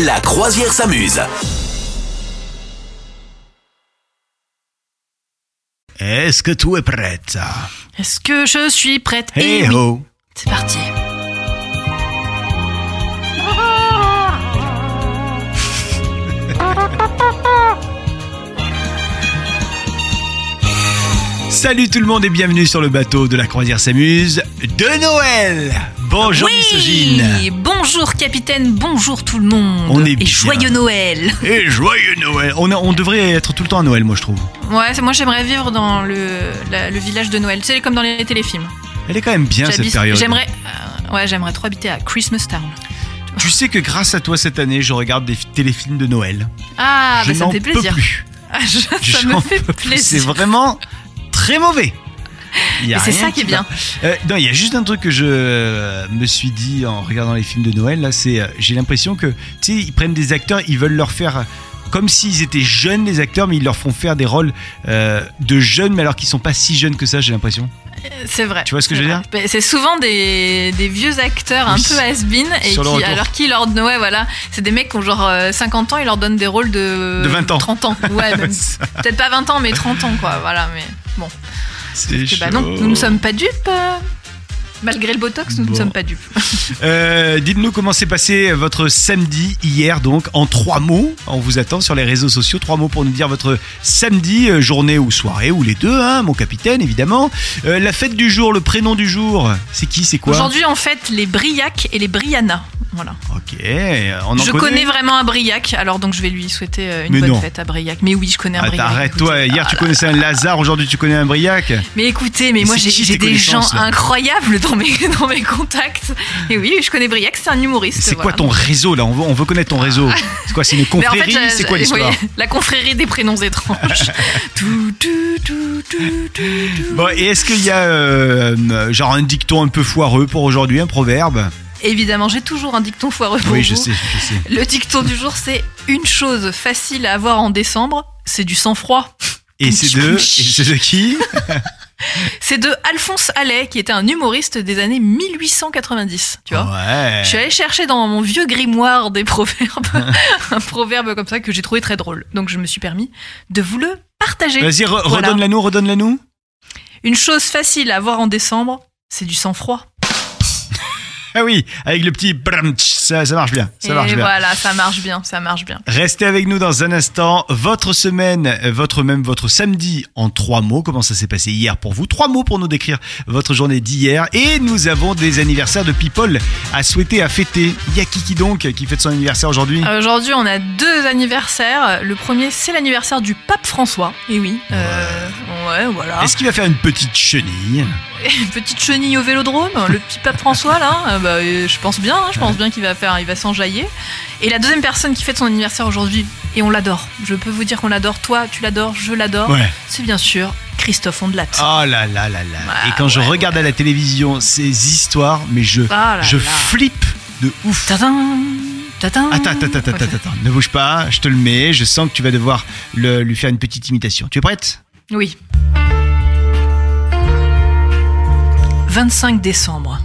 La croisière s'amuse. Est-ce que tout est prête Est-ce que je suis prête? Hey Eh oui, ho c'est parti. Salut tout le monde et bienvenue sur le bateau de la croisière s'amuse de Noël Bonjour misogyne oui, bonjour capitaine, bonjour tout le monde. On est et bien. joyeux Noël. Et joyeux Noël on, a- on devrait être tout le temps à Noël moi je trouve. Ouais, c'est- moi j'aimerais vivre dans le, la- le village de Noël. Tu sais, comme dans les téléfilms. Elle est quand même bien cette période. J'aimerais, euh, ouais, j'aimerais trop habiter à Christmas Town. Tu sais que grâce à toi cette année je regarde des fi- téléfilms de Noël. Ah, je bah ça me fait peux plaisir. plus. Ah, je- ça me fait plus. C'est plaisir. vraiment très mauvais. Et c'est ça qui est bien. Euh, non, il y a juste un truc que je euh, me suis dit en regardant les films de Noël. Là, c'est euh, j'ai l'impression que tu sais, ils prennent des acteurs, ils veulent leur faire comme s'ils étaient jeunes les acteurs, mais ils leur font faire des rôles euh, de jeunes, mais alors qu'ils sont pas si jeunes que ça. J'ai l'impression. C'est vrai. Tu vois ce que je veux vrai. Mais C'est souvent des, des vieux acteurs un Oui. peu has-been et qui, alors qui leur ouais voilà, c'est des mecs qui ont genre euh, 50 ans, ils leur donnent des rôles de De 20 ans. 30 ans. Ouais, peut-être pas 20 ans mais 30 ans quoi, voilà mais bon. C'est bah non, nous ne sommes pas dupes. Malgré le botox, nous Bon. ne sommes pas dupes. Euh, Dites-nous comment s'est passé votre samedi hier, donc en trois mots. On vous attend sur les réseaux sociaux. Trois mots pour nous dire votre samedi, euh, journée ou soirée, ou les deux, hein, mon capitaine, évidemment. Euh, la fête du jour, le prénom du jour, c'est qui, c'est quoi Aujourd'hui on fête les Briac et les Brianna. Voilà. Ok, on en je connais vraiment un Briac, alors donc je vais lui souhaiter une Mais bonne non. fête à Briac. Mais oui, je connais un Attends, Briac. arrête-toi, écoutez. hier Ah tu là connaissais un Lazare, aujourd'hui tu connais un Briac. Mais écoutez, mais moi j'ai des gens incroyables dans mes, dans mes contacts. Et oui, je connais Briac, c'est un humoriste. C'est quoi ton réseau là? On veut, on veut connaître ton réseau. C'est quoi, c'est une Mais en fait, confrérie C'est quoi l'histoire? oui, La confrérie des prénoms étranges. Tout, tout, tout, tout, tout, tout. Bon, et est-ce qu'il y a euh, genre un dicton un peu foireux pour aujourd'hui, un proverbe? Évidemment, j'ai toujours un dicton foireux pour Oui, je vous. sais, je sais. Le dicton du jour, c'est une chose facile à avoir en décembre, c'est du sang-froid. Et c'est de, et c'est de qui? C'est de Alphonse Allais, qui était un humoriste des années 1890. Tu vois Ouais. Je suis allée chercher dans mon vieux grimoire des proverbes un proverbe comme ça que j'ai trouvé très drôle. Donc je me suis permis de vous le partager. Vas-y, re- Voilà. redonne-la nous, redonne-la nous. Une chose facile à avoir en décembre, c'est du sang-froid. Ah oui, avec le petit bram, tch, ça, ça marche bien, ça Et marche bien. voilà, ça marche bien, ça marche bien. Restez avec nous dans un instant. Votre semaine, votre même votre samedi en trois mots. Comment ça s'est passé hier pour vous? Trois mots pour nous décrire votre journée d'hier. Et nous avons des anniversaires de people à souhaiter, à fêter. Il y a Kiki donc qui fête son anniversaire aujourd'hui. Euh, Aujourd'hui, on a deux anniversaires. Le premier, c'est l'anniversaire du pape François. Et oui, euh, ouais, voilà. Est-ce qu'il va faire une petite chenille? Une petite chenille au vélodrome, le petit pape François là, euh, bah, je pense bien, hein, je pense bien qu'il va faire, il va s'enjailler. Et la deuxième personne qui fête son anniversaire aujourd'hui, et on l'adore, je peux vous dire qu'on l'adore, toi tu l'adores, je l'adore, Ouais. c'est bien sûr Christophe Ondelat. Oh là là là là. Ah, Et quand je ouais, regarde à la télévision ces histoires, mais je, Ah là je là. flippe de ouf. Tadam. Attends, attends, attends, attends, attends. Ne bouge pas, je te le mets. Je sens que tu vas devoir le- lui faire une petite imitation. Tu es prête? Oui. 25 décembre.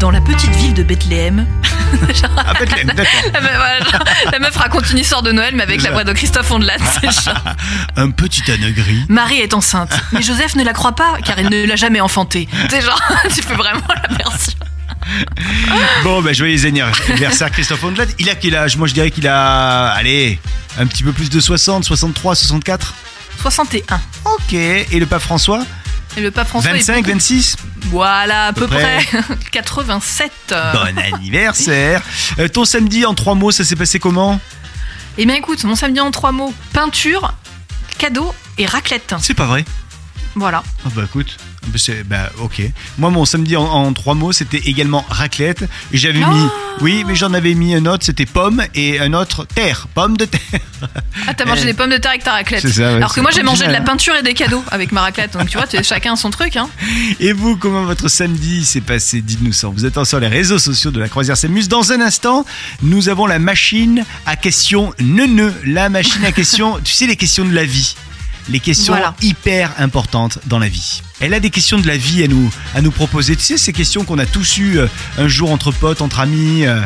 Dans la petite ville de Bethléem, Ah, d'accord. la meuf, genre, la meuf raconte une histoire de Noël, mais avec la voix de Christophe Ondelat. Un petit âne gris. Marie est enceinte, mais Joseph ne la croit pas car il ne l'a jamais enfantée. C'est genre, tu fais vraiment la version. Bon, bah, joyeux anniversaire Christophe Ondelat. Il a quel âge? Moi, je dirais qu'il a, allez, un petit peu plus de 60, 63, 64. 61. Ok. Et le pape François? Et le pape François est 25, beaucoup- 26 Voilà, à peu, peu près. près. 87. Bon anniversaire. Euh, ton samedi en trois mots, ça s'est passé comment? Eh bien écoute, mon samedi en trois mots, peinture, cadeau et raclette. C'est pas vrai. Voilà. Ah bah écoute, bah, c'est- bah ok. Moi mon samedi en, en trois mots c'était également raclette. Et J'avais Ah. mis, oui mais j'en avais mis un autre, c'était pomme et un autre terre, pomme de terre. Ah, t'as mangé des pommes de terre avec ta raclette. C'est ça, ouais, Alors que moi j'ai mangé de la peinture et des cadeaux avec ma raclette. Donc tu vois, tu- chacun son truc. Hein. Et vous, comment votre samedi s'est passé? Dites-nous ça. Vous êtes sur les réseaux sociaux de la Croisière s'amuse. Dans un instant, nous avons la machine à questions neuneux. La machine à questions, tu sais les questions de la vie. Les questions Voilà. hyper importantes dans la vie. Elle a des questions de la vie à nous, à nous proposer. Tu sais, ces questions qu'on a tous eues euh, un jour entre potes, entre amis, euh,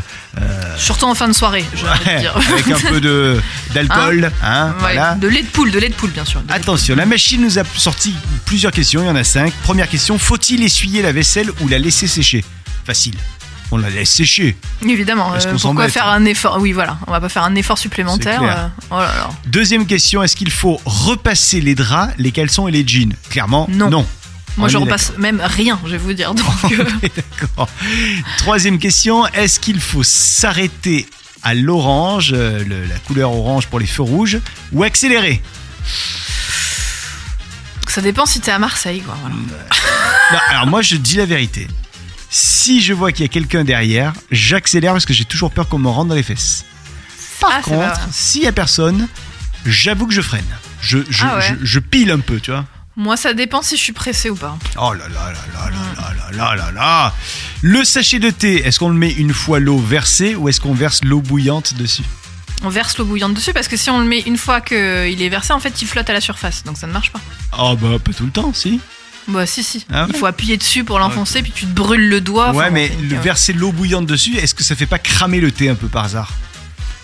Surtout en fin de soirée, de dire. avec un peu de d'alcool. Hein, Ouais, voilà. De lait de poule, de lait de poule, bien sûr. Attention, la machine nous a sorti plusieurs questions, il y en a cinq. Première question, faut-il essuyer la vaisselle ou la laisser sécher? Facile. On la laisse sécher. Évidemment. Est-ce qu'on s'en pourquoi met, faire ça un effort? Oui, voilà. On va pas faire un effort supplémentaire. Euh, oh là là. Deuxième question, est-ce qu'il faut repasser les draps, les caleçons et les jeans? Clairement, Non. non. Moi, je repasse même rien, je vais vous dire. Donc, euh, D'accord. Troisième question, est-ce qu'il faut s'arrêter à l'orange, euh, la couleur orange pour les feux rouges, ou accélérer? Ça dépend si t'es à Marseille, quoi. voilà. Non, alors moi je dis la vérité. Si je vois qu'il y a quelqu'un derrière, j'accélère parce que j'ai toujours peur qu'on me rentre dans les fesses. Par Ah, contre, s'il y a personne, j'avoue que je freine. Je, je, Ah ouais. je, je pile un peu, tu vois. Moi, ça dépend si je suis pressée ou pas. Oh là là là là là là là là là Le sachet de thé, est-ce qu'on le met une fois l'eau versée ou est-ce qu'on verse l'eau bouillante dessus? On verse l'eau bouillante dessus parce que si on le met une fois qu'il est versé, en fait, il flotte à la surface. Donc ça ne marche pas. Oh bah pas tout le temps, si. Bah, si, si. Ouais Il faut appuyer dessus pour l'enfoncer, puis tu te brûles le doigt. Ouais, mais le verser l'eau bouillante dessus, est-ce que ça fait pas cramer le thé un peu par hasard?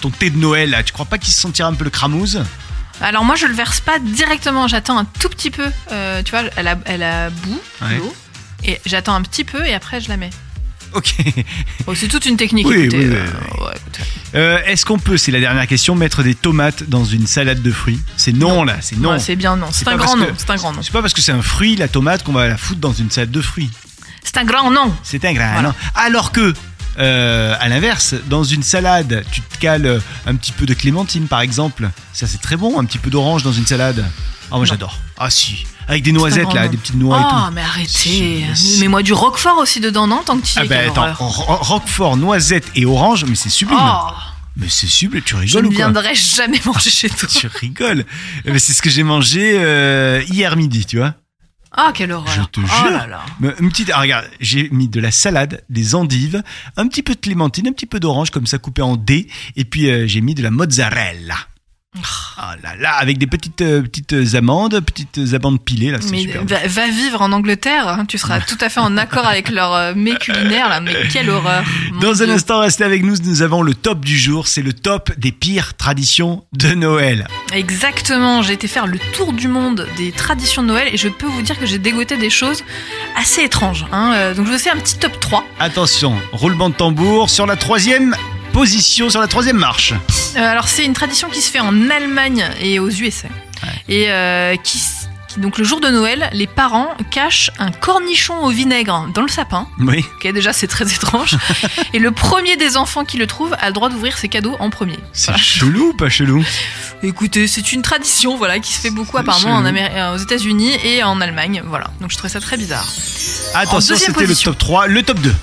Ton thé de Noël, là, tu crois pas qu'il se sentira un peu le cramouze? Alors moi, je le verse pas directement. J'attends un tout petit peu. euh, tu vois, elle a, elle a bout, Ouais. l'eau. Et j'attends un petit peu et après, je la mets. Ok. Bon, c'est toute une technique. Oui, écoutez, oui, oui, euh, ouais, écoutez. Euh, est-ce qu'on peut, c'est la dernière question, mettre des tomates dans une salade de fruits? C'est non, là, c'est non. Ouais, c'est bien non. C'est un grand non. C'est un grand non. C'est pas parce que c'est un fruit, la tomate, qu'on va la foutre dans une salade de fruits. C'est un grand non. C'est un grain. Voilà. non. Alors que, euh, à l'inverse, dans une salade, tu te cales euh, un petit peu de clémentine, par exemple. Ça, c'est très bon, un petit peu d'orange dans une salade. Ah, moi, j'adore. Ah, si. Avec des noisettes, là, des petites noix et Oh, tout. mais arrêtez. Mets-moi du roquefort aussi dedans, non Tant que tu Ah, quelle attends, roquefort, noisette et orange, mais c'est sublime. Oh, Mais c'est sublime, tu je rigoles ne ou quoi viendrai jamais manger chez toi. Tu rigoles. Eh ben, c'est ce que j'ai mangé euh, hier midi, tu vois. Ah, quelle horreur. Je te Oh jure. là là. Mais Une petite, ah, regarde, j'ai mis de la salade, des endives, un petit peu de clémentine, un petit peu d'orange comme ça coupé en dés, et puis euh, j'ai mis de la mozzarella. Ah là là, avec des petites euh, petites amandes, petites amandes pilées là, c'est super. va, va vivre en Angleterre, hein, tu seras tout à fait en accord avec leur euh, mets culinaire là, mais quelle horreur. Dans un instant, restez avec nous. Nous avons le top du jour. C'est le top des pires traditions de Noël. Exactement, j'ai été faire le tour du monde des traditions de Noël et je peux vous dire que j'ai dégoté des choses assez étranges. hein. Euh, Donc je vous fais un petit top 3. Attention, roulement de tambour sur la troisième position, sur la troisième marche. Euh, alors c'est une tradition qui se fait en Allemagne et aux USA. Et euh, qui, s- qui- donc le jour de Noël, les parents cachent un cornichon au vinaigre dans le sapin. Oui. Ok, déjà c'est très étrange. et le premier des enfants qui le trouve a le droit d'ouvrir ses cadeaux en premier. C'est chelou ou pas chelou? Écoutez, c'est une tradition voilà qui se fait beaucoup C'est apparemment en chelou. Améri- euh, aux États-Unis et en Allemagne. Voilà, donc je trouvais ça très bizarre. Attention, deuxième c'était le position. top 3. Le top 2.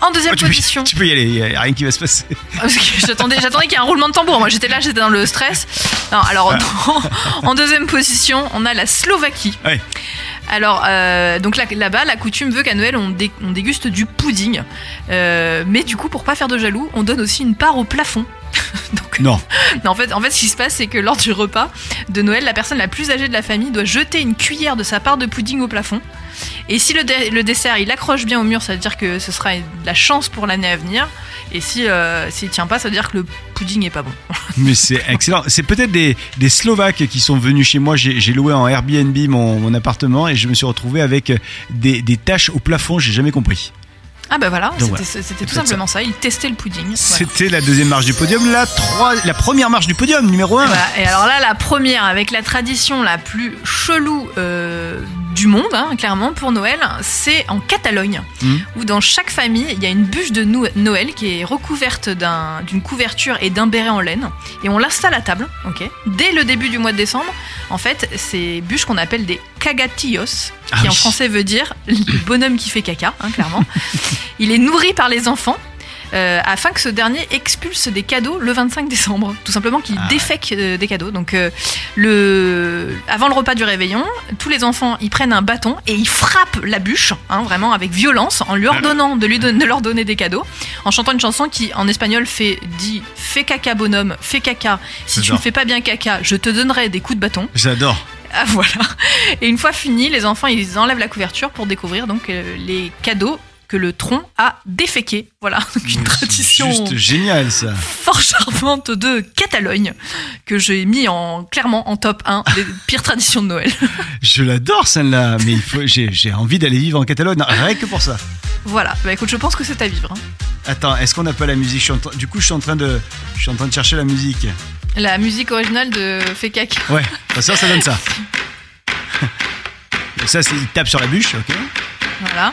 En deuxième Ah, tu, peux, position, tu peux y aller, il n'y a rien qui va se passer. que j'attendais, j'attendais qu'il y ait un roulement de tambour. Moi, j'étais là, j'étais dans le stress. Non, alors en deuxième position, on a la Slovaquie. Ouais. Alors, euh, donc là- là-bas, la coutume veut qu'à Noël, on, dé- on déguste du pudding. Euh, mais du coup, pour pas faire de jaloux, on donne aussi une part au plafond. donc, Non. non, en fait, en fait, ce qui se passe, c'est que lors du repas de Noël, la personne la plus âgée de la famille doit jeter une cuillère de sa part de pudding au plafond. Et si le, dé- le dessert il accroche bien au mur, ça veut dire que ce sera de la chance pour l'année à venir. Et si euh, s'il tient pas, ça veut dire que le pudding est pas bon. Mais c'est excellent. C'est peut-être des, des Slovaques qui sont venus chez moi. J'ai loué en Airbnb mon, mon appartement et je me suis retrouvé avec des, des taches au plafond. J'ai jamais compris. Ah bah voilà, c'était tout simplement ça. Il testait le pudding. Voilà. C'était la deuxième marche du podium. La, trois, la première marche du podium, numéro 1. Voilà. Et alors là, la première, avec la tradition la plus chelou euh, du monde, hein, clairement, pour Noël, c'est en Catalogne, Mhm. où dans chaque famille, il y a une bûche de Noël qui est recouverte d'un- d'une couverture et d'un béret en laine, et on l'installe à table, ok Dès le début du mois de décembre, en fait, ces bûches qu'on appelle des cagatillos, Ah qui en français veut dire le bonhomme qui fait caca, hein, clairement. Il est nourri par les enfants. Euh, afin que ce dernier expulse des cadeaux le 25 décembre. Tout simplement qu'il Ah. défèque euh, des cadeaux. Donc, euh, le... avant le repas du réveillon, tous les enfants ils prennent un bâton et ils frappent la bûche, hein, vraiment avec violence, en lui ordonnant de, lui don- de leur donner des cadeaux, en chantant une chanson qui en espagnol fait dit Fais caca bonhomme, fais caca. Si tu ne fais pas bien caca, je te donnerai des coups de bâton. J'adore. Ah, voilà. Et une fois fini, les enfants ils enlèvent la couverture pour découvrir donc euh, les cadeaux que le tronc a déféqués. Voilà, donc une tradition Juste génial ça. fort charmante de Catalogne que j'ai mis en clairement en top 1 des pires traditions de Noël. Je l'adore celle-là, mais j'ai, envie d'aller vivre en Catalogne, rien que pour ça. Voilà, bah écoute, je pense que c'est à vivre. hein. Attends, est-ce qu'on n'a pas la musique? Je suis Du coup, je suis en train de, je suis en train de chercher la musique. La musique originale de Fekak. Ouais, bah ça, ça donne ça. ça, c'est il tape sur la bûche, ok. Voilà.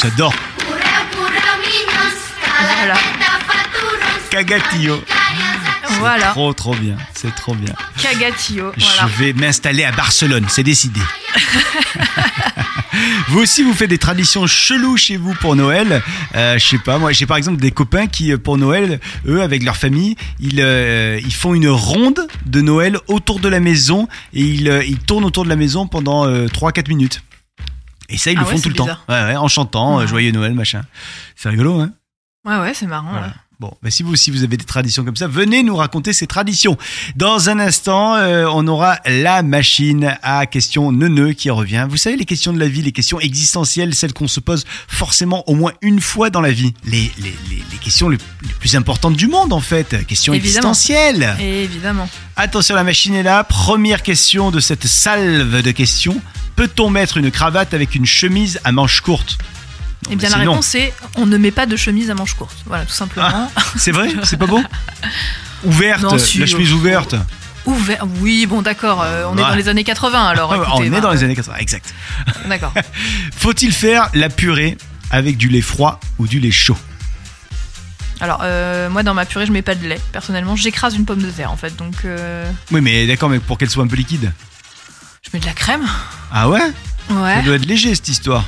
J'adore. Voilà. Cagatillo. Voilà. Trop, trop bien. C'est trop bien. Cagatillo. Voilà. Je vais m'installer à Barcelone, c'est décidé. vous aussi, vous faites des traditions cheloues chez vous pour Noël. Euh, je sais pas, moi, j'ai par exemple des copains qui, euh, pour Noël, eux, avec leur famille, ils, euh, ils font une ronde de Noël autour de la maison et ils, euh, ils tournent autour de la maison pendant euh, 3-4 minutes. Et ça, ils Ah le ouais, font tout le temps. Ouais, ouais, en chantant, Ouais. Joyeux Noël, machin. C'est rigolo, hein Ouais, ouais, c'est marrant. voilà. Bon, bah si vous aussi vous avez des traditions comme ça, venez nous raconter ces traditions. Dans un instant, euh, on aura la machine à questions neuneux qui revient. Vous savez, les questions de la vie, les questions existentielles, celles qu'on se pose forcément au moins une fois dans la vie. Les, les, les, les questions les, plus importantes du monde, en fait. Questions Évidemment. existentielles. Évidemment. Attention, la machine est là. Première question de cette salve de questions. Peut-on mettre une cravate avec une chemise à manches courtes? Eh bien, bah, la réponse est on ne met pas de chemise à manches courtes. Voilà, tout simplement. C'est vrai? C'est pas beau? Ouverte, Non, si, la chemise oh. ouverte. Ouvert. Oui, bon, d'accord. euh, on est dans les années 80, alors. Ah, écoutez, on est bah, dans les années 80, exact. D'accord. Faut-il faire la purée avec du lait froid ou du lait chaud? Alors, euh, moi, dans ma purée, je mets pas de lait. Personnellement, j'écrase une pomme de terre, en fait. Donc, euh, Oui, mais d'accord, mais pour qu'elle soit un peu liquide? je mets de la crème. Ah ouais? Ça Ouais. doit être léger cette histoire.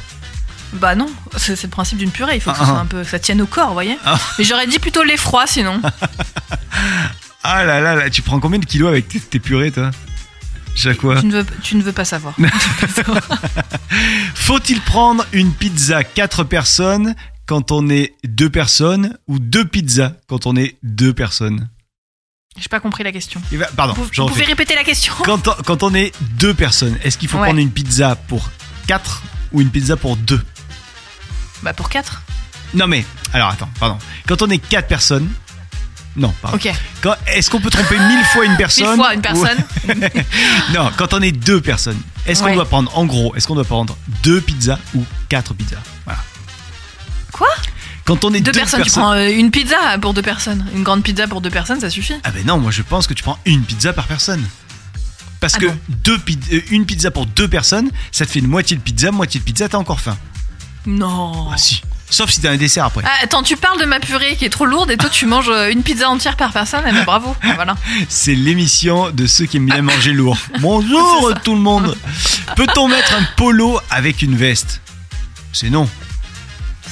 Bah non, c'est le principe d'une purée. Il faut que Ah, ça, soit ah. un peu, que ça tienne au corps, vous voyez. Ah. Mais j'aurais dit plutôt lait froid, sinon. Ah là là là, tu prends combien de kilos avec tes, tes purées, toi? Chaque fois. tu, ne veux, tu ne veux pas savoir. Faut-il prendre une pizza 4 personnes quand on est deux personnes ou deux pizzas quand on est deux personnes? J'ai pas compris la question. Eh ben, Pardon, Vous, je vous pouvez répéter la question Quand on, quand on est deux personnes, est-ce qu'il faut Ouais. prendre une pizza pour 4 ou une pizza pour 2 Bah pour 4. Non mais, alors attends, pardon. Quand on est 4 personnes, non, pardon. Ok. Quand- Est-ce qu'on peut tromper mille fois une personne Mille fois une personne. ou- Non, quand on est deux personnes, est-ce qu'on Ouais. doit prendre, en gros, est-ce qu'on doit prendre deux pizzas ou quatre pizzas? Voilà. Quoi? Quand on est Deux deux, personnes, tu prends euh, une pizza pour deux personnes. Une grande pizza pour deux personnes, ça suffit. Ah ben non, moi je pense que tu prends une pizza par personne. Parce Ah que deux pi- euh, une pizza pour deux personnes, ça te fait une moitié de pizza, moitié de pizza, t'as encore faim. Non. Ah si. Sauf si t'as un dessert après. Ah, attends, tu parles de ma purée qui est trop lourde et toi tu manges euh, une pizza entière par personne. Eh ben, bravo. Voilà. C'est l'émission de ceux qui aiment bien manger lourd. Bonjour tout le monde. Peut-on mettre un polo avec une veste? C'est non.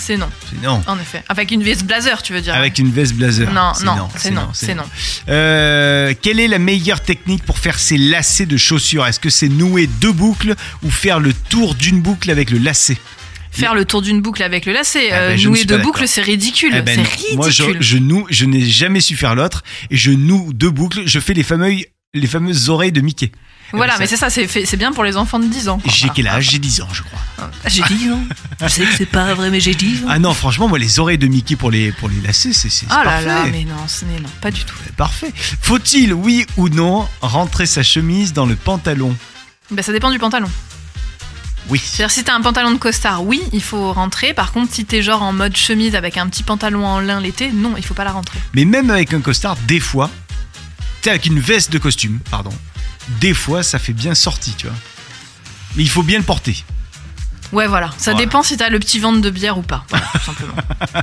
C'est non, C'est non. en effet. Avec une veste blazer, tu veux dire. Avec une veste blazer. Non, C'est non, c'est non, c'est non. Euh, quelle est la meilleure technique pour faire ses lacets de chaussures? Est-ce que c'est nouer deux boucles ou faire le tour d'une boucle avec le lacet? Faire le tour d'une boucle avec le lacet, Ah euh, ben, ne nouer deux boucles, c'est ridicule. Eh ben c'est non. ridicule. Moi, je, je noue, je n'ai jamais su faire l'autre et je noue deux boucles. Je fais les fameux, les fameuses oreilles de Mickey. Voilà, ça- mais c'est ça, c'est fait- c'est bien pour les enfants de 10 ans. J'ai Voilà. quel âge? J'ai 10 ans, je crois. Ah, J'ai 10 ans. Je sais que c'est pas vrai, mais j'ai 10 ans. Ah non, franchement, moi, les oreilles de Mickey pour les, pour les lacets, c'est c'est- c'est Oh là parfait. là, mais non, ce n'est non, pas du tout. Parfait. Faut-il, oui ou non, rentrer sa chemise dans le pantalon? Bah, ça dépend du pantalon. Oui. C'est-à-dire, si t'as un pantalon de costard, oui, il faut rentrer. Par contre, si t'es genre en mode chemise avec un petit pantalon en lin l'été, non, il faut pas la rentrer. Mais même avec un costard, des fois, sais, avec une veste de costume, pardon, des fois, ça fait bien sorti, tu vois. Mais il faut bien le porter. Ouais, voilà. Ça Voilà. dépend si t'as le petit ventre de bière ou pas. Voilà, tout simplement.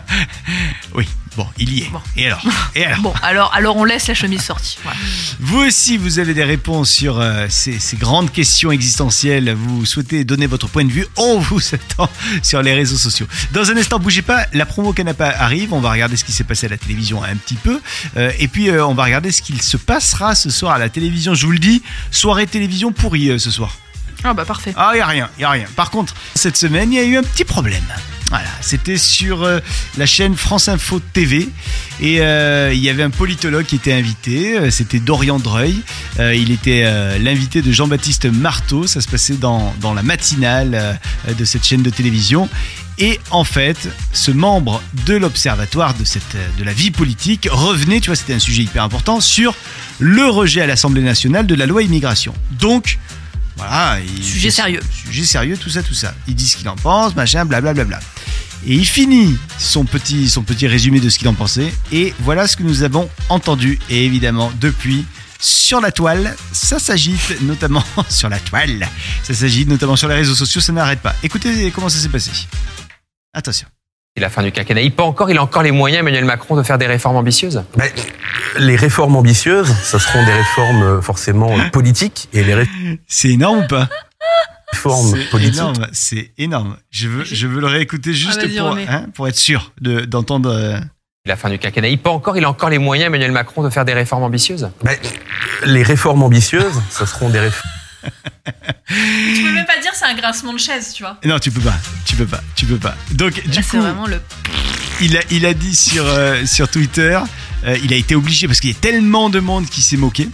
Oui, bon, il y est. Bon. Et alors? Et alors? Bon, alors, alors on laisse la chemise sortie. Voilà. Vous aussi, vous avez des réponses sur euh, ces, ces grandes questions existentielles. Vous souhaitez donner votre point de vue. On vous attend sur les réseaux sociaux. Dans un instant, bougez pas. La promo Canapa arrive. On va regarder ce qui s'est passé à la télévision un petit peu. Euh, et puis, euh, on va regarder ce qu'il se passera ce soir à la télévision. Je vous le dis, soirée télévision pourrie ce soir. Ah bah parfait. Ah, il a rien, il a rien. Par contre, cette semaine, il y a eu un petit problème. Voilà, c'était sur euh, la chaîne France Info TV et euh, il y avait un politologue qui était invité, euh, c'était Dorian Dreuil. Il était l'invité de Jean-Baptiste Marteau, ça se passait dans, dans la matinale de cette chaîne de télévision. Et en fait, ce membre de l'observatoire de, cette, de la vie politique revenait, tu vois, c'était un sujet hyper important, sur le rejet à l'Assemblée nationale de la loi immigration. Donc, voilà. il- Sujet sérieux. Sujet sérieux, tout ça, tout ça. Il dit ce qu'il en pense, machin, blablabla. Et il finit son petit, son petit résumé de ce qu'il en pensait. Et voilà ce que nous avons entendu. Et évidemment, depuis, sur la toile, ça s'agite, notamment sur la toile. Ça s'agite notamment sur les réseaux sociaux, ça n'arrête pas. Écoutez comment ça s'est passé. Attention. C'est la fin du quinquennat. Il peut encore, il a encore les moyens, Emmanuel Macron, de faire des réformes ambitieuses? Ben, les réformes ambitieuses, ça seront des réformes euh, forcément euh, politiques et les ré- C'est énorme ou pas réformes C'est politiques. énorme, c'est énorme. Je veux, je veux le réécouter juste Ah, vas-y, pour, hein, pour être sûr de- d'entendre. euh, C'est la fin du quinquennat. Il peut encore, il a encore les moyens, Emmanuel Macron, de faire des réformes ambitieuses les réformes ambitieuses, ça seront des réformes Tu peux même pas dire c'est un grincement de chaise, tu vois. Non, tu peux pas, tu peux pas, tu peux pas. Donc, du Là, coup, vraiment le. il a, il a dit sur, euh, sur Twitter, euh, il a été obligé, parce qu'il y a tellement de monde qui s'est moqué,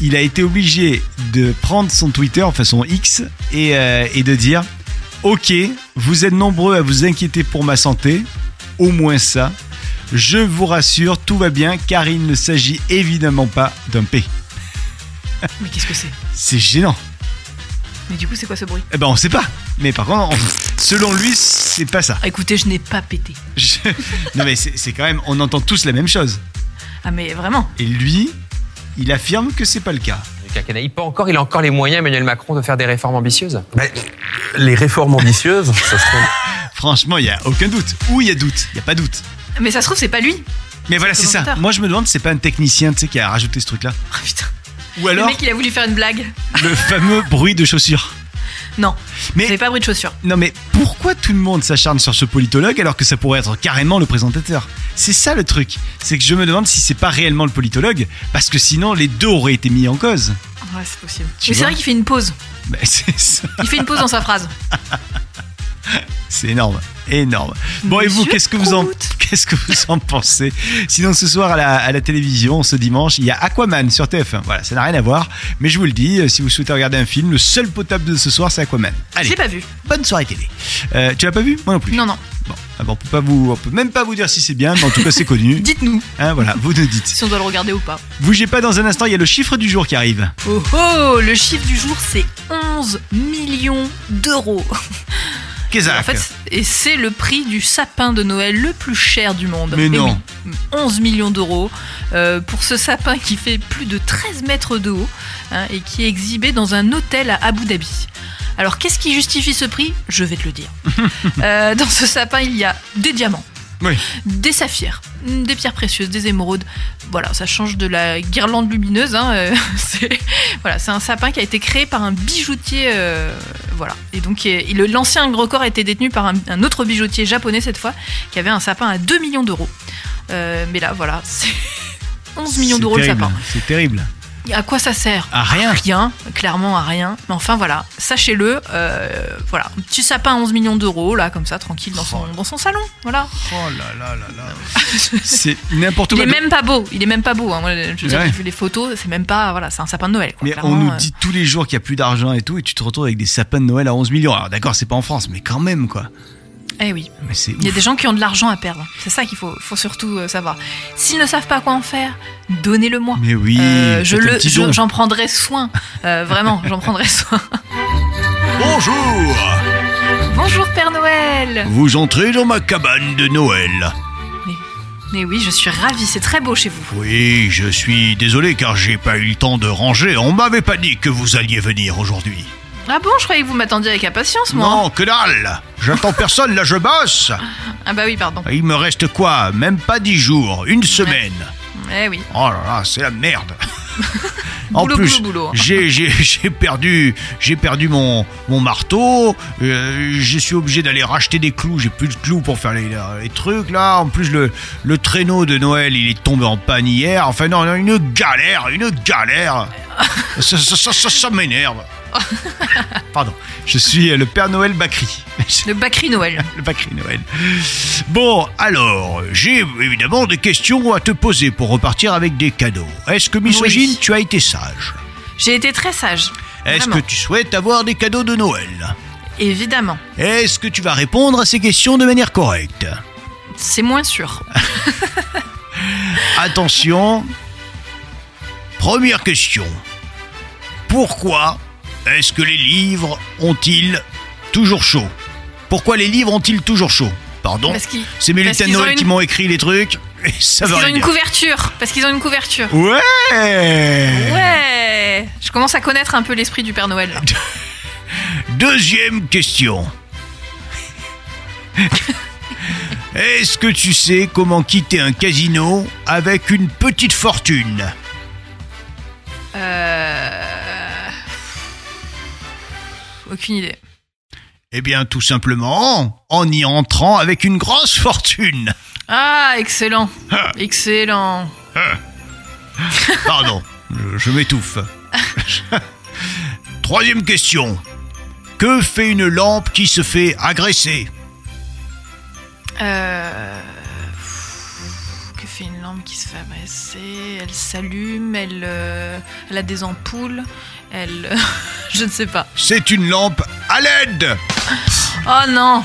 il a été obligé de prendre son Twitter, enfin son X, et, euh, et de dire Ok, vous êtes nombreux à vous inquiéter pour ma santé, au moins ça. Je vous rassure, tout va bien, car il ne s'agit évidemment pas d'un P. Mais qu'est-ce que c'est? C'est gênant. Mais du coup, c'est quoi ce bruit? Eh ben, on sait pas. Mais par contre, on- selon lui, c'est pas ça. Écoutez, je n'ai pas pété. Je- Non, mais c'est quand même, on entend tous la même chose. Ah, mais vraiment Et lui, il affirme que c'est pas le cas. Il peut encore, il a encore les moyens, Emmanuel Macron, de faire des réformes ambitieuses Ben, les réformes ambitieuses, ça seront Franchement, il y a aucun doute. Ou il y a doute, il y a pas doute. Mais ça se trouve, c'est pas lui. Mais voilà, C'est ça. Moi, je me demande, c'est pas un technicien, tu sais, qui a rajouté ce truc-là. Ah putain. Ou alors Le mec, il a voulu faire une blague. le fameux bruit de chaussures. Non, Mais c'est pas bruit de chaussure. non, mais pourquoi tout le monde s'acharne sur ce politologue alors que ça pourrait être carrément le présentateur? C'est ça le truc. C'est que je me demande si c'est pas réellement le politologue, parce que sinon les deux auraient été mis en cause. Ouais, c'est possible. Tu Mais c'est vrai qu'il fait une pause. C'est ça. Il fait une pause dans sa phrase. C'est énorme, énorme. Bon et vous, qu'est-ce que vous en qu'est-ce que vous en pensez? Sinon ce soir à la, à la télévision, ce dimanche, il y a Aquaman sur TF1. Voilà, ça n'a rien à voir, mais je vous le dis, euh, si vous souhaitez regarder un film, le seul potable de ce soir, c'est Aquaman. Je Allez, l'ai pas vu. bonne soirée télé. Euh, tu l'as pas vu? Moi non plus. Non, non. Bon, ah bon, on peut pas vous, on peut même pas vous dire si c'est bien, mais en tout cas c'est connu. Dites-nous Hein, voilà, vous nous dites. si on doit le regarder ou pas. Bougez pas dans un instant, il y a le chiffre du jour qui arrive. Oh oh Le chiffre du jour, c'est 11 millions d'euros. Qu'est-ce En fait, et c'est le prix du sapin de Noël le plus cher du monde. Mais Eh non. oui, 11 millions d'euros euh, pour ce sapin qui fait plus de 13 mètres de haut hein, et qui est exhibé dans un hôtel à Abu Dhabi. Alors, qu'est-ce qui justifie ce prix? Je vais te le dire. Euh, dans ce sapin, il y a des diamants, Oui. des saphirs, des pierres précieuses, des émeraudes. Voilà, ça change de la guirlande lumineuse. hein, euh, c'est voilà, c'est un sapin qui a été créé par un bijoutier. euh, voilà. Et donc, l'ancien record a été détenu par un, un autre bijoutier japonais cette fois, qui avait un sapin à 2 millions d'euros. Euh, mais là, voilà, c'est 11 millions d'euros le sapin. C'est terrible. À quoi ça sert À rien. Rien, clairement à rien. Mais enfin voilà, sachez-le, euh, voilà, un petit sapin à 11 millions d'euros, là, comme ça, tranquille, dans son, dans son salon. Voilà. Oh là là là là. c'est n'importe Il quoi. est même pas beau, il est même pas beau. hein. Je veux dire, Ouais. j'ai vu les photos, c'est même pas, voilà, c'est un sapin de Noël. Quoi, Mais on nous euh. dit tous les jours qu'il n'y a plus d'argent et tout, et tu te retrouves avec des sapins de Noël à 11 millions. Alors d'accord, c'est pas en France, mais quand même quoi. Eh oui, Mais c'est il y a des gens qui ont de l'argent à perdre. C'est ça qu'il faut, faut surtout euh, savoir. S'ils ne savent pas quoi en faire, donnez-le-moi. Mais oui, Euh, je le, je- j'en prendrai soin. Euh, vraiment, j'en prendrai soin. Bonjour Bonjour Père Noël. Vous entrez dans ma cabane de Noël. Mais oui, je suis ravie, c'est très beau chez vous. Oui, je suis désolé car j'ai pas eu le temps de ranger. On m'avait pas dit que vous alliez venir aujourd'hui. Ah bon, je croyais que vous m'attendiez avec impatience, moi. Non, que dalle J'attends personne, là je bosse Ah bah oui, pardon. Il me reste quoi? Même pas dix jours, une semaine Eh oui. Oh là là, c'est la merde En Boulot, plus, boulot, boulot. j'ai j'ai- j'ai perdu, j'ai perdu mon, mon marteau. euh, je suis obligé d'aller racheter des clous. J'ai plus de clous pour faire les, les trucs là. En plus, le, le traîneau de Noël, il est tombé en panne hier. Enfin non, non, une galère, une galère. ça ça, ça, ça- ça m'énerve. Pardon, je suis le Père Noël Bacri. Le Bacri Noël. Le Bacri Noël. Bon, alors, j'ai évidemment des questions à te poser pour repartir avec des cadeaux. Est-ce que, misogyne, Oui. tu as été sage? J'ai été très sage. Est-ce que tu souhaites avoir des cadeaux de Noël? Évidemment. Est-ce que tu vas répondre à ces questions de manière correcte? C'est moins sûr. Attention. Première question. Pourquoi est-ce que les livres ont-ils toujours chaud? Pourquoi les livres ont-ils toujours chaud? Pardon C'est mes lutins de Noël une- qui m'ont écrit les trucs. Et ça parce qu'ils ont une dire. couverture. Parce qu'ils ont une couverture. Ouais Ouais. Je commence à connaître un peu l'esprit du Père Noël. là. Deuxième question. Est-ce que tu sais comment quitter un casino avec une petite fortune? Euh... Aucune idée. Eh bien, tout simplement en y entrant avec une grosse fortune. Ah, excellent. Excellent. Pardon, je, je m'étouffe. Troisième question. Que fait une lampe qui se fait agresser? Euh... Qui se fait agresser Elle s'allume, elle, euh, elle a des ampoules, elle... Je ne sais pas. C'est une lampe à LED Oh non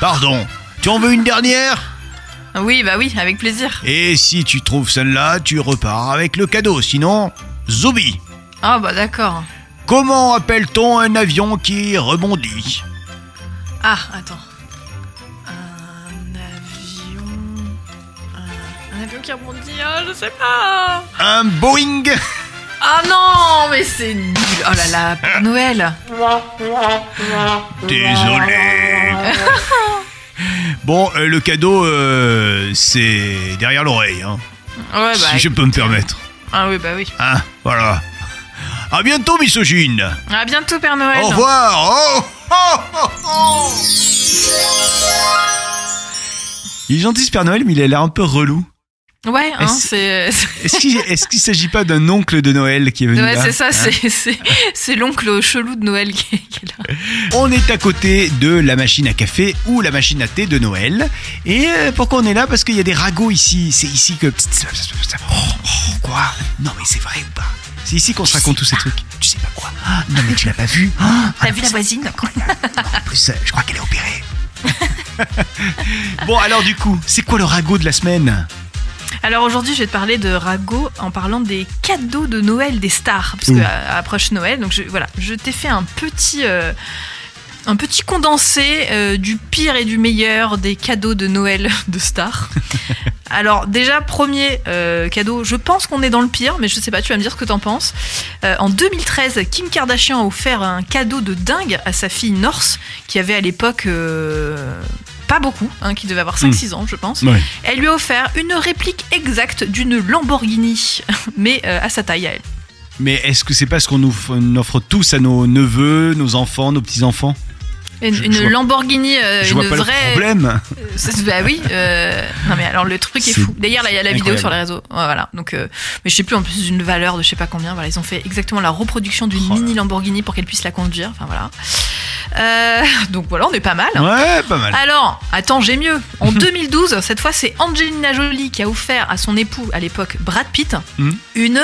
Pardon. Tu en veux une dernière? Oui, bah oui, avec plaisir. Et si tu trouves celle-là, tu repars avec le cadeau. Sinon, Zobi. Ah bah d'accord. Comment appelle-t-on un avion qui rebondit? Ah, attends. Qui rebondit, ah, je sais pas Un Boeing Ah non, mais c'est nul Oh là là, Père Noël Désolé. Bon, euh, le cadeau, euh, c'est derrière l'oreille, hein, Ouais, bah... si je peux me permettre. Ah oui, bah oui. Hein, voilà. À bientôt, misogyne. À bientôt, Père Noël Au revoir. Oh, oh, oh, oh. Il est gentil ce Père Noël, mais il a l'air un peu relou. Ouais, hein, Est-ce- c'est... Est-ce qu'il qu'il s'agit pas d'un oncle de Noël qui est venu Ouais, c'est ça, Hein c'est, l'oncle chelou de Noël qui est, qui est là. On est à côté de la machine à café ou la machine à thé de Noël. Et euh, pourquoi on est là? Parce qu'il y a des ragots ici. C'est ici que... Oh, oh, quoi? Non mais c'est vrai ou pas? C'est ici qu'on se raconte tous ces trucs. Tu sais pas quoi? Ah, Non mais tu l'as pas vu Ah, T'as vu la voisine? En plus, euh, je crois qu'elle est opérée. bon alors du coup, c'est quoi le ragot de la semaine? Alors aujourd'hui, je vais te parler de ragot en parlant des cadeaux de Noël des stars. Parce que euh, approche Noël, donc je, voilà, je t'ai fait un petit... euh, un petit condensé euh, du pire et du meilleur des cadeaux de Noël de stars. Alors déjà, premier euh, cadeau, je pense qu'on est dans le pire, mais je sais pas, tu vas me dire ce que t'en penses. Euh, en 2013, Kim Kardashian a offert un cadeau de dingue à sa fille North, qui avait à l'époque euh, pas beaucoup, hein, qui devait avoir 5-6 ans, je pense. Elle lui a offert une réplique exacte d'une Lamborghini, mais euh, à sa taille à elle. Mais est-ce que c'est pas ce qu'on nous offre tous à nos neveux, nos enfants, nos petits-enfants? Une, Je- une je vois- Lamborghini, euh, Je une vois pas vraie. le problème. Euh, bah oui. euh, Non mais alors le truc est, fou. D'ailleurs là il y a la vidéo sur les réseaux. Ouais, voilà. Donc euh, mais je sais plus en plus d'une valeur de je sais pas combien. Voilà ils ont fait exactement la reproduction d'une Oh mini Lamborghini pour qu'elle puisse la conduire. Enfin voilà. Donc voilà on est pas mal. Ouais, pas mal. Alors, attends, j'ai mieux. En 2012, cette fois, c'est Angelina Jolie qui a offert à son époux, à l'époque Brad Pitt, Hmm. une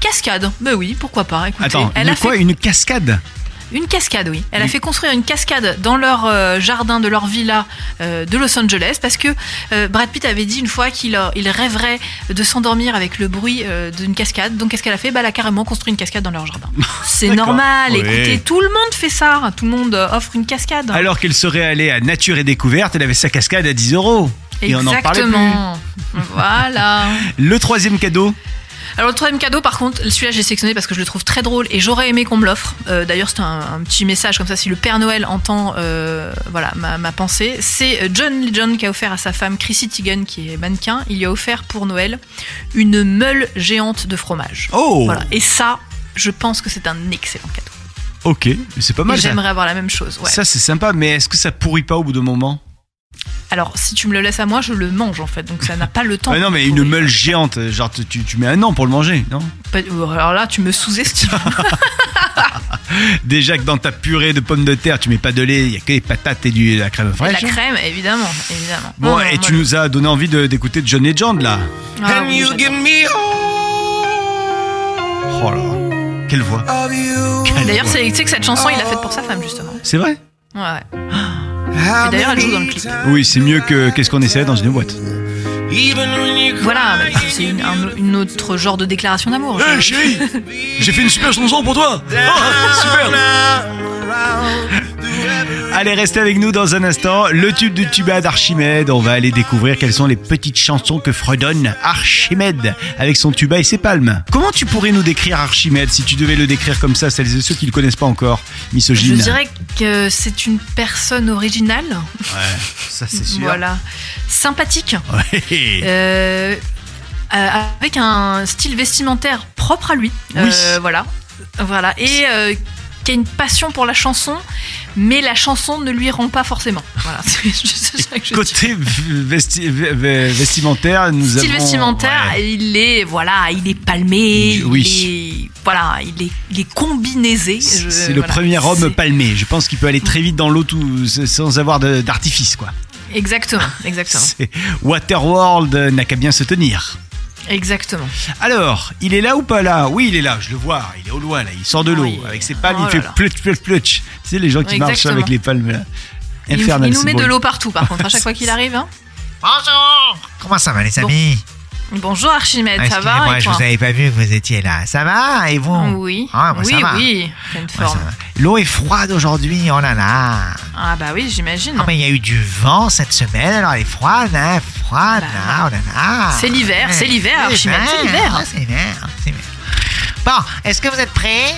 cascade. Ben oui, pourquoi pas. Écoutez, Attends, elle a quoi fait Une cascade? Une cascade, oui. Elle a fait construire une cascade dans leur euh, jardin de leur villa euh, de Los Angeles parce que euh, Brad Pitt avait dit une fois qu'il il rêverait de s'endormir avec le bruit d'une cascade. Donc qu'est-ce qu'elle a fait? Bah, Elle a carrément construit une cascade dans leur jardin. C'est normal. Écoutez, tout le monde fait ça. Tout le monde offre une cascade. Alors qu'elle serait allée à Nature et Découverte, elle avait sa cascade à 10 euros. Et on n'en parlait plus. Exactement. voilà. Le troisième cadeau Alors le troisième cadeau, par contre, celui-là j'ai sélectionné parce que je le trouve très drôle et j'aurais aimé qu'on me l'offre. Euh, D'ailleurs, c'est un, un petit message comme ça si le Père Noël entend euh, voilà ma, ma pensée. C'est euh, John Legend qui a offert à sa femme Chrissy Teigen, qui est mannequin, il lui a offert pour Noël une meule géante de fromage. Oh, Voilà. Et ça, je pense que c'est un excellent cadeau. ok, c'est pas mal. J'aimerais avoir la même chose. Ouais. Ça c'est sympa, mais est-ce que ça pourrit pas au bout d'un moment? Alors, si tu me le laisses à moi, je le mange en fait, donc ça n'a pas le temps. Ouais, Non, mais une meule géante, genre tu, tu mets un an pour le manger, non? Alors là, tu me sous-estimes. Déjà que dans ta purée de pommes de terre, tu mets pas de lait, il y a que les patates et du, de la crème Et la fraîche. hein. crème, évidemment, évidemment. Bon, Non, non, et tu nous as donné envie de- d'écouter John Legend là. Ah oui, j'adore. Oh là, quelle voix. Quelle D'ailleurs, voix. c'est- tu sais que cette chanson, il l'a faite pour sa femme, justement. C'est vrai? Ouais, ouais. Et d'ailleurs, elle joue dans le clip. Oui, c'est mieux que qu'est-ce qu'on essaie dans une boîte. Voilà, bah, c'est une, un- une autre genre de déclaration d'amour. Eh Je- chérie, j'ai fait une super chanson pour toi. Oh, super. Allez, restez avec nous dans un instant. Le tube du tuba d'Archimède. On va aller découvrir quelles sont les petites chansons que fredonne Archimède avec son tuba et ses palmes. Comment tu pourrais nous décrire Archimède si tu devais le décrire comme ça, celles et ceux qui le connaissent pas encore, Je misogyne dirais que c'est une personne originale. Ouais, ça c'est sûr. Voilà. Sympathique. Ouais. euh, euh, avec un style vestimentaire propre à lui. Oui. Euh, voilà. Voilà. Et qui a une passion pour la chanson, mais la chanson ne lui rend pas forcément. Voilà. C'est ça que je. Côté vesti- ve- vestimentaire, nous Style avons. vestimentaire, ouais. il est voilà, il est palmé, Oui. il est, voilà, il est, il est combinéisé. C'est le premier homme palmé. Je pense qu'il peut aller très vite dans l'eau tout- sans avoir d'artifice, quoi. Exactement, exactement, Waterworld n'a qu'à bien se tenir. Exactement. Alors, il est là ou pas là? Oui, il est là, je le vois. Il est au loin, là. Il sort de l'eau. Oui. Avec ses palmes, Oh il fait là là. plutch, plutch, plutch. C'est les gens qui marchent avec les palmes, là. Il, Infernal, il nous met bon. de l'eau partout, par contre, à chaque fois qu'il arrive. hein. Bonjour Comment ça va les Bon. Bonjour Archimède, ça va Excusez-moi, et je vous avais pas vu que vous étiez là. Ça va Et vous? Oui, Ah, moi, oui, ça va. oui, pleine Moi, forme. L'eau est froide aujourd'hui, oh là là Ah bah oui, j'imagine. Ah, mais il y a eu du vent cette semaine, alors elle est froide, hein Froide, Bah, là, oh là là c'est l'hiver, c'est l'hiver, Archimède, c'est l'hiver. C'est l'hiver, c'est l'hiver. Bon, est-ce que vous êtes prêts?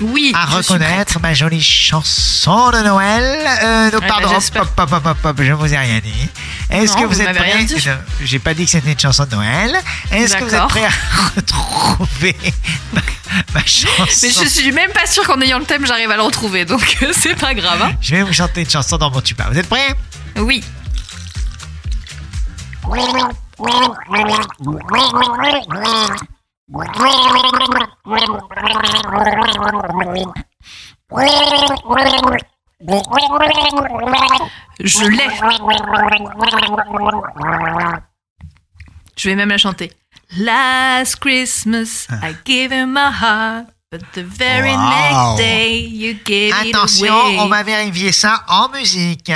Oui, à reconnaître ma jolie chanson de Noël euh, non, Ouais, pardon, bah, hop, hop, hop, hop, hop, hop, je vous ai rien dit. Est-ce que vous, vous êtes prêts rien dit. Non, J'ai pas dit que c'était une chanson de Noël. Est-ce que vous êtes prêts à retrouver ma, ma chanson. Mais je suis même pas sûre qu'en ayant le thème, j'arrive à le retrouver, donc euh, c'est pas grave. hein. Je vais vous chanter une chanson dans mon tuba. Vous êtes prêts? Oui. Je l'ai. Je vais même la chanter. Last Christmas, I gave him my heart, but the very Wow. next day you gave Attention, it away. on va vérifier ça en musique.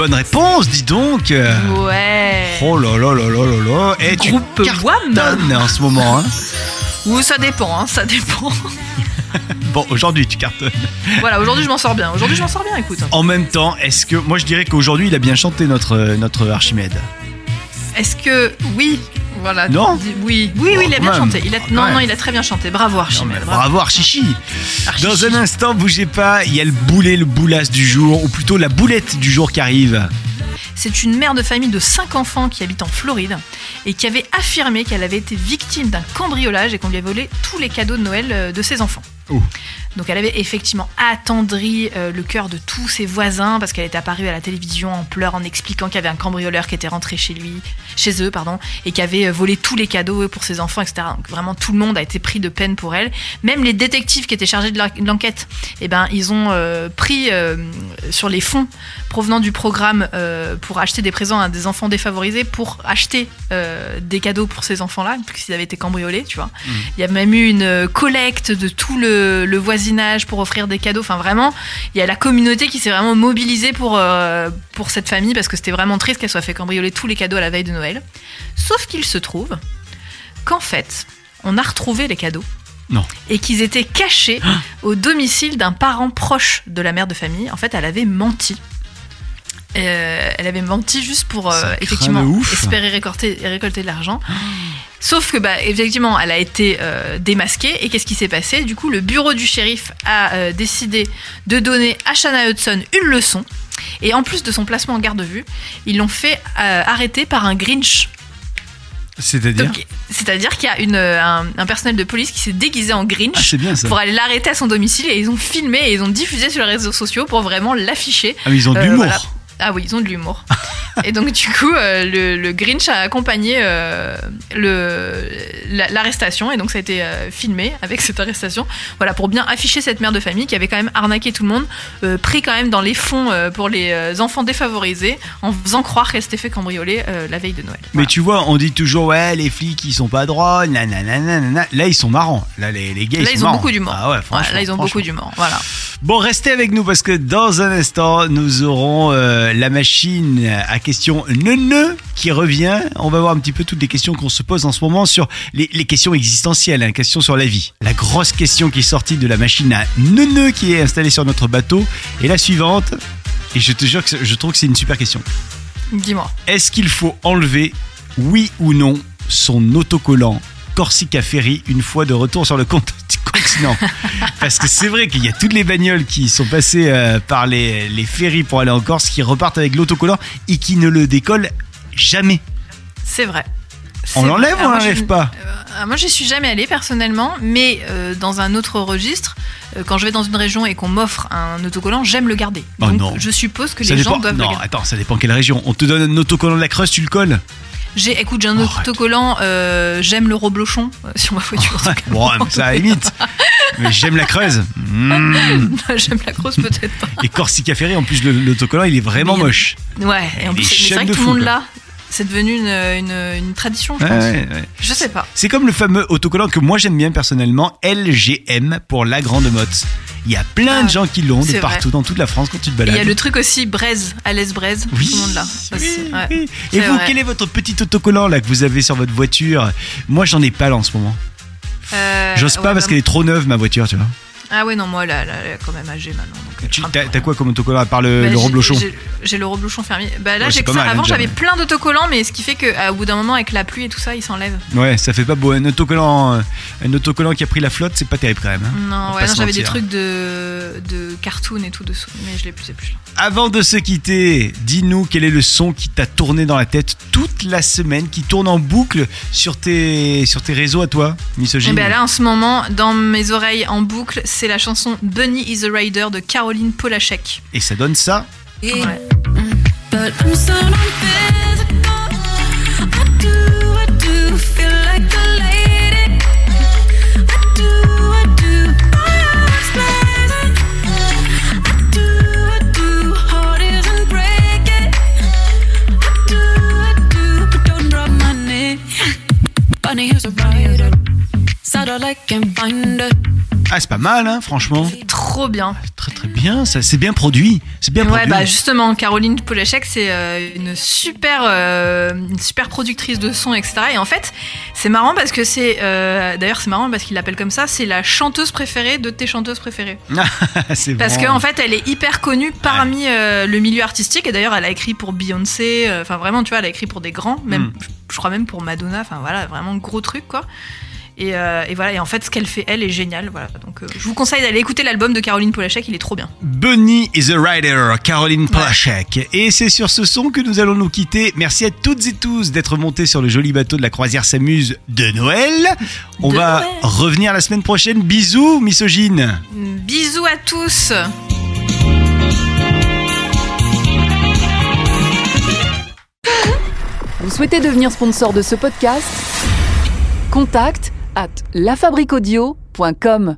Bonne réponse, dis donc. Ouais. Oh là là là là là là. Et tu Groupe cartonnes en ce moment, hein. Ou ça dépend, hein, ça dépend. Bon, aujourd'hui, tu cartonnes. voilà, aujourd'hui je m'en sors bien. Aujourd'hui je m'en sors bien, écoute. En même temps, est-ce que. Moi, je dirais qu'aujourd'hui, il a bien chanté, notre, notre Archimède. Est-ce que oui, voilà. Non. dis- Oui, oui, oui, il a Quand bien chanté. Il a, Quand non, non, il a très bien chanté. Bravo Archimède. bravo. bravo, Archichi. Archichi. Dans un instant, bougez pas, il y a le boulet, le boulasse du jour, ou plutôt la boulette du jour qui arrive. C'est une mère de famille de 5 enfants qui habite en Floride et qui avait affirmé qu'elle avait été victime d'un cambriolage et qu'on lui avait volé tous les cadeaux de Noël euh, de ses enfants. Donc elle avait effectivement attendri euh, le cœur de tous ses voisins parce qu'elle était apparue à la télévision en pleurs en expliquant qu'il y avait un cambrioleur qui était rentré chez lui, chez eux, pardon, et qui avait euh, volé tous les cadeaux pour ses enfants, etc. Donc vraiment tout le monde a été pris de peine pour elle. Même les détectives qui étaient chargés de l'enquête, eh ben ils ont euh, pris sur les fonds provenant du programme euh, pour acheter des présents à des enfants défavorisés pour acheter euh, des cadeaux pour ces enfants-là, puisqu'ils avaient été cambriolés, tu vois. Il y a même eu une euh, collecte de tout le, le voisinage pour offrir des cadeaux. Enfin, vraiment, il y a la communauté qui s'est vraiment mobilisée pour, euh, pour cette famille parce que c'était vraiment triste qu'elle soit fait cambrioler tous les cadeaux à la veille de Noël. Sauf qu'il se trouve qu'en fait, on a retrouvé les cadeaux. Non. Et qu'ils étaient cachés au domicile d'un parent proche de la mère de famille. En fait, elle avait menti. Euh, elle avait menti juste pour euh, effectivement espérer récolter, récolter de l'argent. Sauf que, bah, effectivement, elle a été euh, démasquée. Et qu'est-ce qui s'est passé? Du coup, le bureau du shérif a décidé de donner à Shanna Hudson une leçon. Et en plus de son placement en garde à vue, ils l'ont fait arrêter par un Grinch. C'est-à-dire C'est-à-dire qu'il y a une, un, un personnel de police qui s'est déguisé en Grinch. Ah, bien pour aller l'arrêter à son domicile et ils ont filmé et ils ont diffusé sur les réseaux sociaux pour vraiment l'afficher. Ah, mais ils ont de l'humour. voilà. Ah oui, ils ont de l'humour. et donc du coup, euh, le, le Grinch a accompagné euh, la- l'arrestation et donc ça a été euh, filmé avec cette arrestation. Voilà, pour bien afficher cette mère de famille qui avait quand même arnaqué tout le monde, euh, pris quand même dans les fonds pour les enfants défavorisés, en faisant croire qu'elle s'était fait cambrioler la veille de Noël. Mais tu vois, on dit toujours, ouais, les flics, ils sont pas drôles, nanana, nanana. Là, ils sont marrants. Là, les, les gars, Là, ils, ils sont ont marrants. beaucoup d'humour. Ah ouais, Ouais, franchement. là, ils ont beaucoup d'humour. Voilà. Bon, restez avec nous parce que dans un instant, nous aurons euh, la machine à questions neuneu qui revient. On va voir un petit peu toutes les questions qu'on se pose en ce moment sur les, les questions existentielles, hein, questions sur la vie. La grosse question qui est sortie de la machine à neuneu qui est installée sur notre bateau est la suivante. Et je te jure que je trouve que c'est une super question. Dis-moi. Est-ce qu'il faut enlever, oui ou non, son autocollant Corsica Ferry une fois de retour sur le compte du continent Parce que c'est vrai qu'il y a toutes les bagnoles qui sont passées euh, par les, les ferries pour aller en Corse qui repartent avec l'autocollant et qui ne le décollent jamais. C'est vrai. On l'enlève ou on je- l'enlève pas Euh, moi, j'y suis jamais allée personnellement, mais euh, dans un autre registre, euh, quand je vais dans une région et qu'on m'offre un autocollant, j'aime le garder. Oh Donc, non. je suppose que Ça les dépend. gens doivent le Non, garder. attends, ça dépend quelle région. On te donne un autocollant de la Creuse, tu le colles J'ai, écoute, j'ai un autocollant, euh, j'aime le reblochon euh, sur ma voiture. Bon, mais ça limite. Mais j'aime la Creuse. Mmh. j'aime la grosse peut-être pas. Et Corsica Ferry, en plus, le- l'autocollant, il est vraiment Mais moche. Ouais, et en plus, c'est vrai que tout le monde l'a. C'est devenu une, une, une tradition, je pense. ouais, ouais. Je sais pas. C'est comme le fameux autocollant que moi j'aime bien personnellement, LGM pour la grande motte. Il y a plein Ah, de gens qui l'ont de partout dans toute la France quand tu te Et il balades. y a le truc aussi Braise, à l'aise Braise, oui, tout le monde l'a. oui, aussi, ouais. oui. C'est Et vous, vrai. quel est votre petit autocollant là que vous avez sur votre voiture? Moi j'en ai pas là en ce moment. Euh, J'ose pas parce bah, qu'elle est trop neuve ma voiture, tu vois. Ah ouais, non, moi, là, là, elle est quand même âgée maintenant. Tu- T'as quoi comme autocollant à part le, Bah, le j'ai- reblochon j'ai- le reblochon fermier. Bah là, Ouais, j'ai mal, Avant, hein, j'avais plein d'autocollants, mais ce qui fait qu'au bout d'un moment, avec la pluie et tout ça, il s'enlève. Ouais, ça fait pas beau. Un autocollant, euh, un autocollant qui a pris la flotte, c'est pas terrible quand même. hein. Non, ouais, non, j'avais des trucs de, de cartoon et tout dessous, mais je l'ai plus, plus. Avant de se quitter, dis-nous quel est le son qui t'a tourné dans la tête toute la semaine, qui tourne en boucle sur tes, sur tes réseaux à toi, Et misogyne. ben là, en ce moment, dans mes oreilles en boucle, c'est la chanson Bunny is a Rider de Caroline Polachek. Et ça donne ça. Ouais. Find her. Ah, c'est pas mal, hein, franchement. Trop bien. Très bien, ça c'est bien produit. C'est bien Ouais, produit. bah justement, Caroline Polachek, c'est euh, une super, euh, une super productrice de son, etc. Et en fait, c'est marrant parce que c'est, euh, d'ailleurs, c'est marrant parce qu'il l'appelle comme ça. C'est la chanteuse préférée de tes chanteuses préférées. c'est Parce vraiment- qu'en fait, elle est hyper connue parmi euh, le milieu artistique. Et d'ailleurs, elle a écrit pour Beyoncé. euh, Enfin, vraiment, tu vois, elle a écrit pour des grands. Même, Mm. je, je crois même pour Madonna. Enfin, voilà, vraiment gros truc, quoi. Et, euh, et voilà. Et en fait, ce qu'elle fait, elle, est géniale. Voilà. Donc, euh, je vous conseille d'aller écouter l'album de Caroline Polachek. Il est trop bien. Bunny is a Rider, Caroline Polachek. Et c'est sur ce son que nous allons nous quitter. Merci à toutes et tous d'être montés sur le joli bateau de la croisière s'amuse de Noël. On De va Noël. revenir la semaine prochaine. Bisous, misogyne. Bisous à tous. Vous souhaitez devenir sponsor de ce podcast? Contact à lafabriquaudio.com.